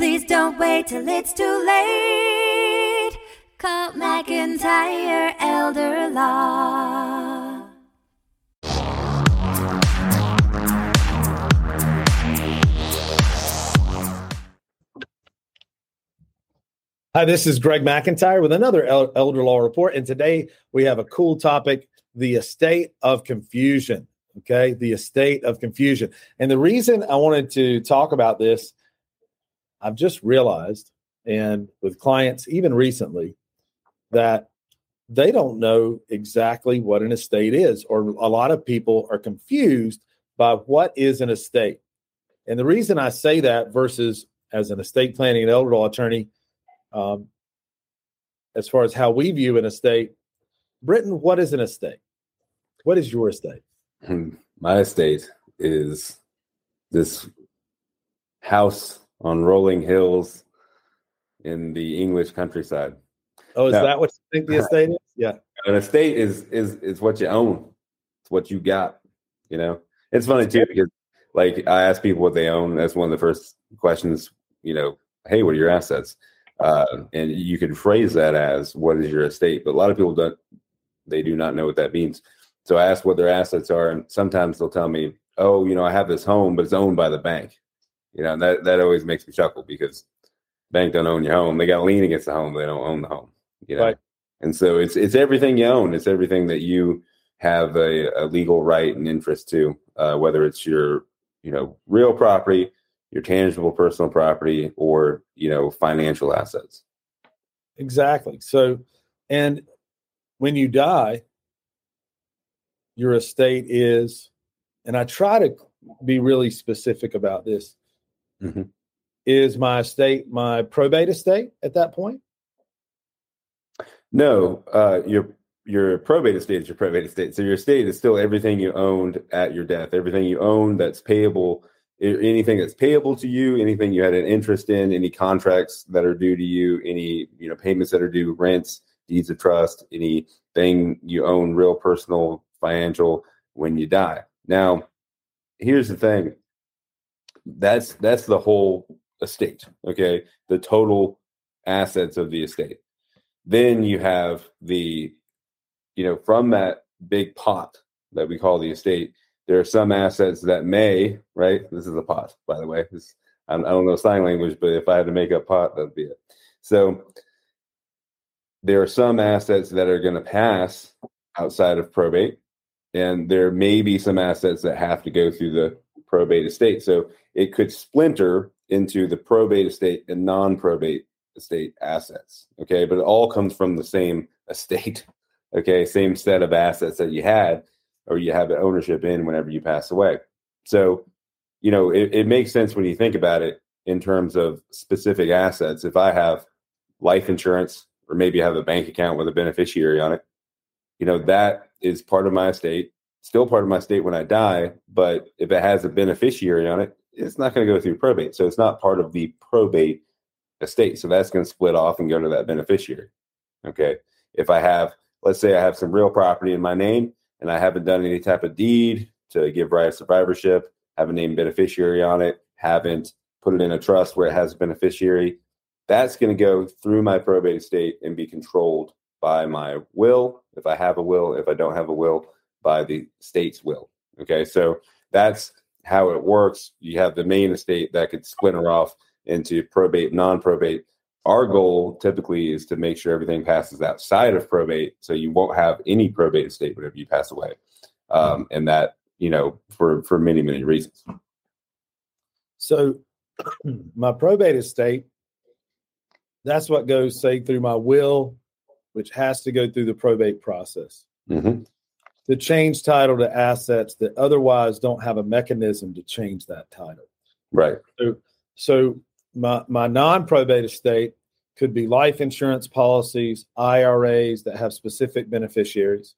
Please don't wait till it's too late. Call McIntyre Elder Law. Hi, this is Greg McIntyre with another Elder Law Report. And today we have a cool topic the estate of confusion. Okay, the estate of confusion. And the reason I wanted to talk about this, I've just realized, and with clients even recently, that they don't know exactly what an estate is, or a lot of people are confused by what is an estate. And the reason I say that versus as an estate planning and elder law attorney, um, as far as how we view an estate, Britton, what is an estate? What is your estate? My estate is this house on rolling hills in the English countryside. Oh, is No. that what you think the estate is? Yeah. An estate is is is what you own. It's what you got. You know, it's funny too because like I ask people what they own. That's one of the first questions. You know, hey, what are your assets? Uh, and you can phrase that as what is your estate, but a lot of people don't. They do not know what that means. So I ask what their assets are, and sometimes they'll tell me, "Oh, you know, I have this home, but it's owned by the bank." You know, that that always makes me chuckle because bank don't own your home. They got lien against the home, they don't own the home. You know, Right. and so it's it's everything you own. It's everything that you have a, a legal right and interest to, uh, whether it's your you know real property, your tangible personal property, or you know financial assets. Exactly. So, and when you die, your estate is, and I try to be really specific about this. Mhm. Is my estate my probate estate at that point? No, uh, your your probate estate is your probate estate. So your estate is still everything you owned at your death, everything you own that's payable, anything that's payable to you, anything you had an interest in, any contracts that are due to you, any you know payments that are due, rents, deeds of trust, anything you own, real personal, financial, when you die. Now, here's the thing. That's that's the whole estate. Okay, the total assets of the estate. Then you have the you know from that big pot that we call the estate there are some assets that may right? This is a pot by the way. I don't know sign language but if i had to make a pot that'd be it. So there are some assets that are going to pass outside of probate and there may be some assets that have to go through the probate estate so it could splinter into the probate estate and non-probate estate assets. Okay. But it all comes from the same estate. Okay. Same set of assets that you had or you have ownership in whenever you pass away. So, you know, it, it makes sense when you think about it in terms of specific assets. If I have life insurance or maybe I have a bank account with a beneficiary on it, you know, that is part of my estate, still part of my state when I die. But if it has a beneficiary on it, it's not going to go through probate. So it's not part of the probate estate. So that's going to split off and go to that beneficiary. Okay. If I have, let's say I have some real property in my name and I haven't done any type of deed to give right of survivorship, haven't named beneficiary on it, haven't put it in a trust where it has a beneficiary, that's going to go through my probate estate and be controlled by my will. If I have a will, if I don't have a will, by the state's will. Okay. So that's how it works. You have the main estate that could splinter off into probate, non-probate. Our goal typically is to make sure everything passes outside of probate, so you won't have any probate estate whenever you pass away, um, and that you know for for many many reasons. So, my probate estate, that's what goes, say, through my will, which has to go through the probate process hmm to change title to assets that otherwise don't have a mechanism to change that title. Right. So my my non-probate estate could be life insurance policies, IRAs that have specific beneficiaries.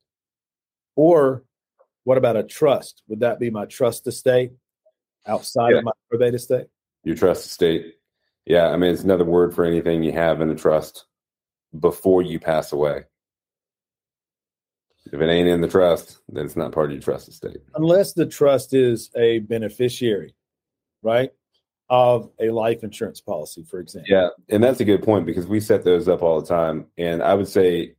Or what about a trust? Would that be my trust estate outside Yeah. of my probate estate? Your trust estate. Yeah, I mean it's another word for anything you have in a trust before you pass away. If it ain't in the trust, then it's not part of your trust estate. Unless the trust is a beneficiary, right? of a life insurance policy, for example. Yeah, and that's a good point because we set those up all the time, and I would say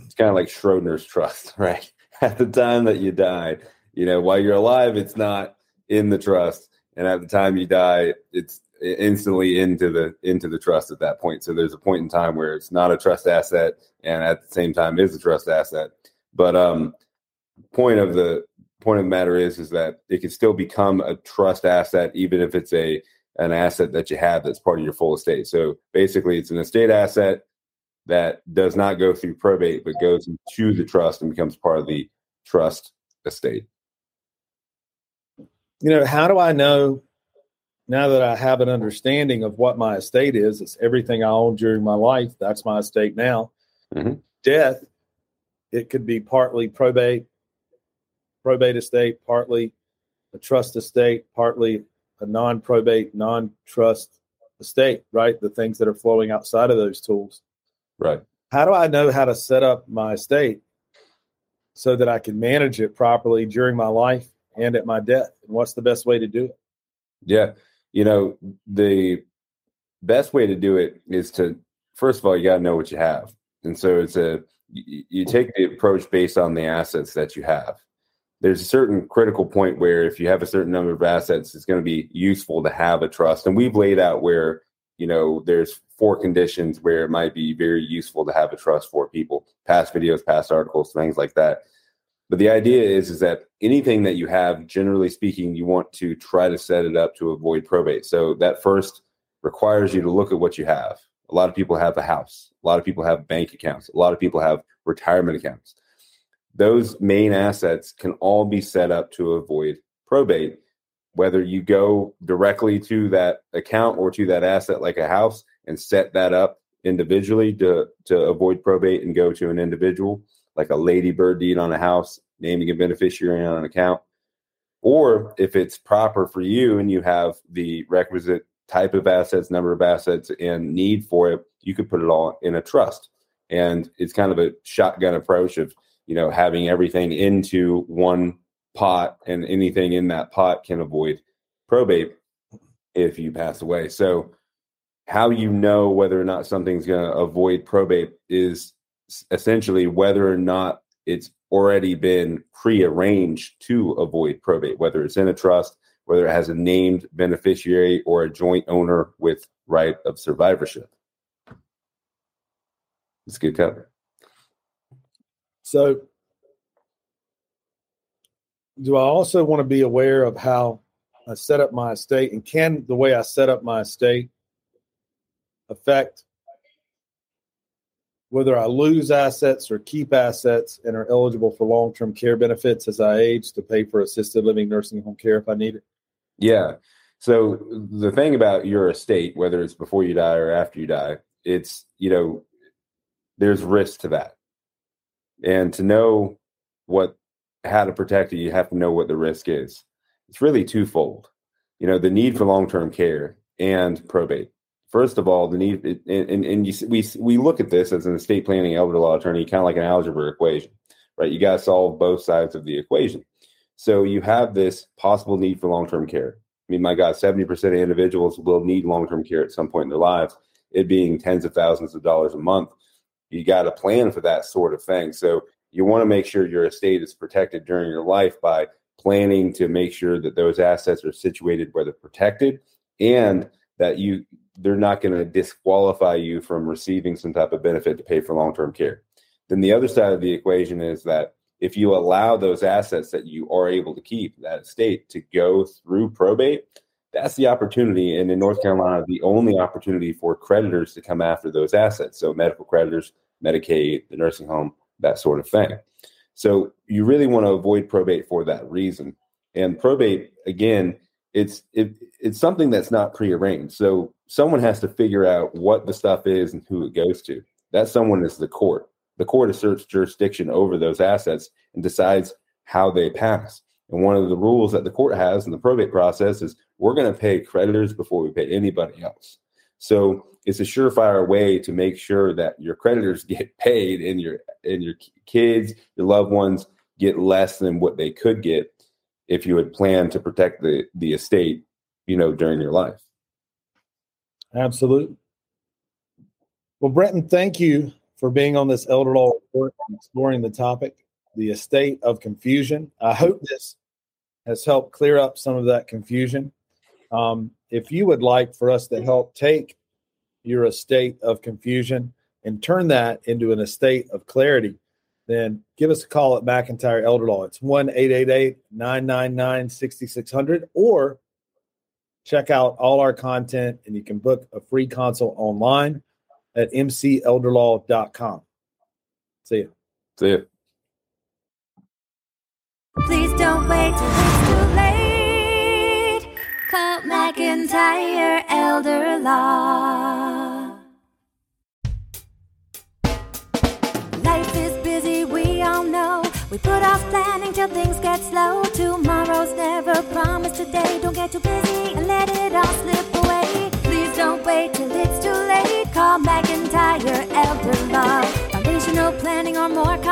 it's kind of like Schrodinger's trust, right? At the time that you die, you know, while you're alive, it's not in the trust, and at the time you die, it's instantly into the into the trust at that point. So there's a point in time where it's not a trust asset, and at the same time is a trust asset. But um, point of the point of the matter is is that it can still become a trust asset even if it's a an asset that you have that's part of your full estate. So basically, it's an estate asset that does not go through probate but goes into the trust and becomes part of the trust estate. You know, how do I know now that I have an understanding of what my estate is? It's everything I owned during my life. That's my estate now. Mm-hmm. Death, it could be partly probate, probate estate, partly a trust estate, partly a non probate, non trust estate, right? The things that are flowing outside of those tools. Right. How do I know how to set up my estate so that I can manage it properly during my life and at my death? And what's the best way to do it? Yeah. You know, the best way to do it is to, first of all, you got to know what you have. And so it's a, you, take the approach based on the assets that you have there's a certain critical point where if you have a certain number of assets, it's going to be useful to have a trust. And we've laid out where, you know, there's four conditions where it might be very useful to have a trust for people, past videos, past articles, things like that. But the idea is, is that anything that you have, generally speaking, you want to try to set it up to avoid probate. So that first requires you to look at what you have. A lot of people have a house. A lot of people have bank accounts. A lot of people have retirement accounts those main assets can all be set up to avoid probate whether you go directly to that account or to that asset like a house and set that up individually to to avoid probate and go to an individual like a ladybird deed on a house naming a beneficiary on an account or if it's proper for you and you have the requisite type of assets number of assets and need for it you could put it all in a trust and it's kind of a shotgun approach of you know, having everything into one pot and anything in that pot can avoid probate if you pass away. So, how you know whether or not something's going to avoid probate is essentially whether or not it's already been prearranged to avoid probate, whether it's in a trust, whether it has a named beneficiary or a joint owner with right of survivorship. It's good cover. So, do I also want to be aware of how I set up my estate, and can the way I set up my estate affect whether I lose assets or keep assets and are eligible for long term care benefits as I age to pay for assisted living nursing home care if I need it? Yeah. So the thing about your estate, whether it's before you die or after you die, it's, you know, there's risk to that. And to know what how to protect it, you have to know what the risk is. It's really twofold. You know, the need for long-term care and probate. First of all, the need, and, and, and you, we we look at this as an estate planning elder law attorney, kind of like an algebra equation, right? You got to solve both sides of the equation. So you have this possible need for long-term care. I mean, my God, seventy percent of individuals will need long-term care at some point in their lives. It being tens of thousands of dollars a month you got to plan for that sort of thing. So you want to make sure your estate is protected during your life by planning to make sure that those assets are situated where they're protected and that you they're not going to disqualify you from receiving some type of benefit to pay for long-term care. Then the other side of the equation is that if you allow those assets that you are able to keep that estate to go through probate, that's the opportunity. And in North Carolina, the only opportunity for creditors to come after those assets. So medical creditors, Medicaid, the nursing home, that sort of thing. So you really want to avoid probate for that reason. And probate, again, it's it, it's something that's not prearranged. So someone has to figure out what the stuff is and who it goes to. That someone is the court. The court asserts jurisdiction over those assets and decides how they pass. And one of the rules that the court has in the probate process is we're going to pay creditors before we pay anybody else. So it's a surefire way to make sure that your creditors get paid and your and your kids, your loved ones get less than what they could get if you had planned to protect the the estate, you know, during your life. Absolutely. Well, Brenton, thank you for being on this elder law report and exploring the topic, the estate of confusion. I hope this has helped clear up some of that confusion. Um, if you would like for us to help take your estate of confusion and turn that into an estate of clarity, then give us a call at McIntyre Elder Law. It's 1 999 6600 or check out all our content and you can book a free consult online at mcelderlaw.com. See you. See you. Please don't wait till it's too late. Call McIntyre Elder Law. Life is busy, we all know. We put off planning till things get slow. Tomorrow's never promised today. Don't get too busy and let it all slip away. Please don't wait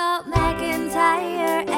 felt McIntyre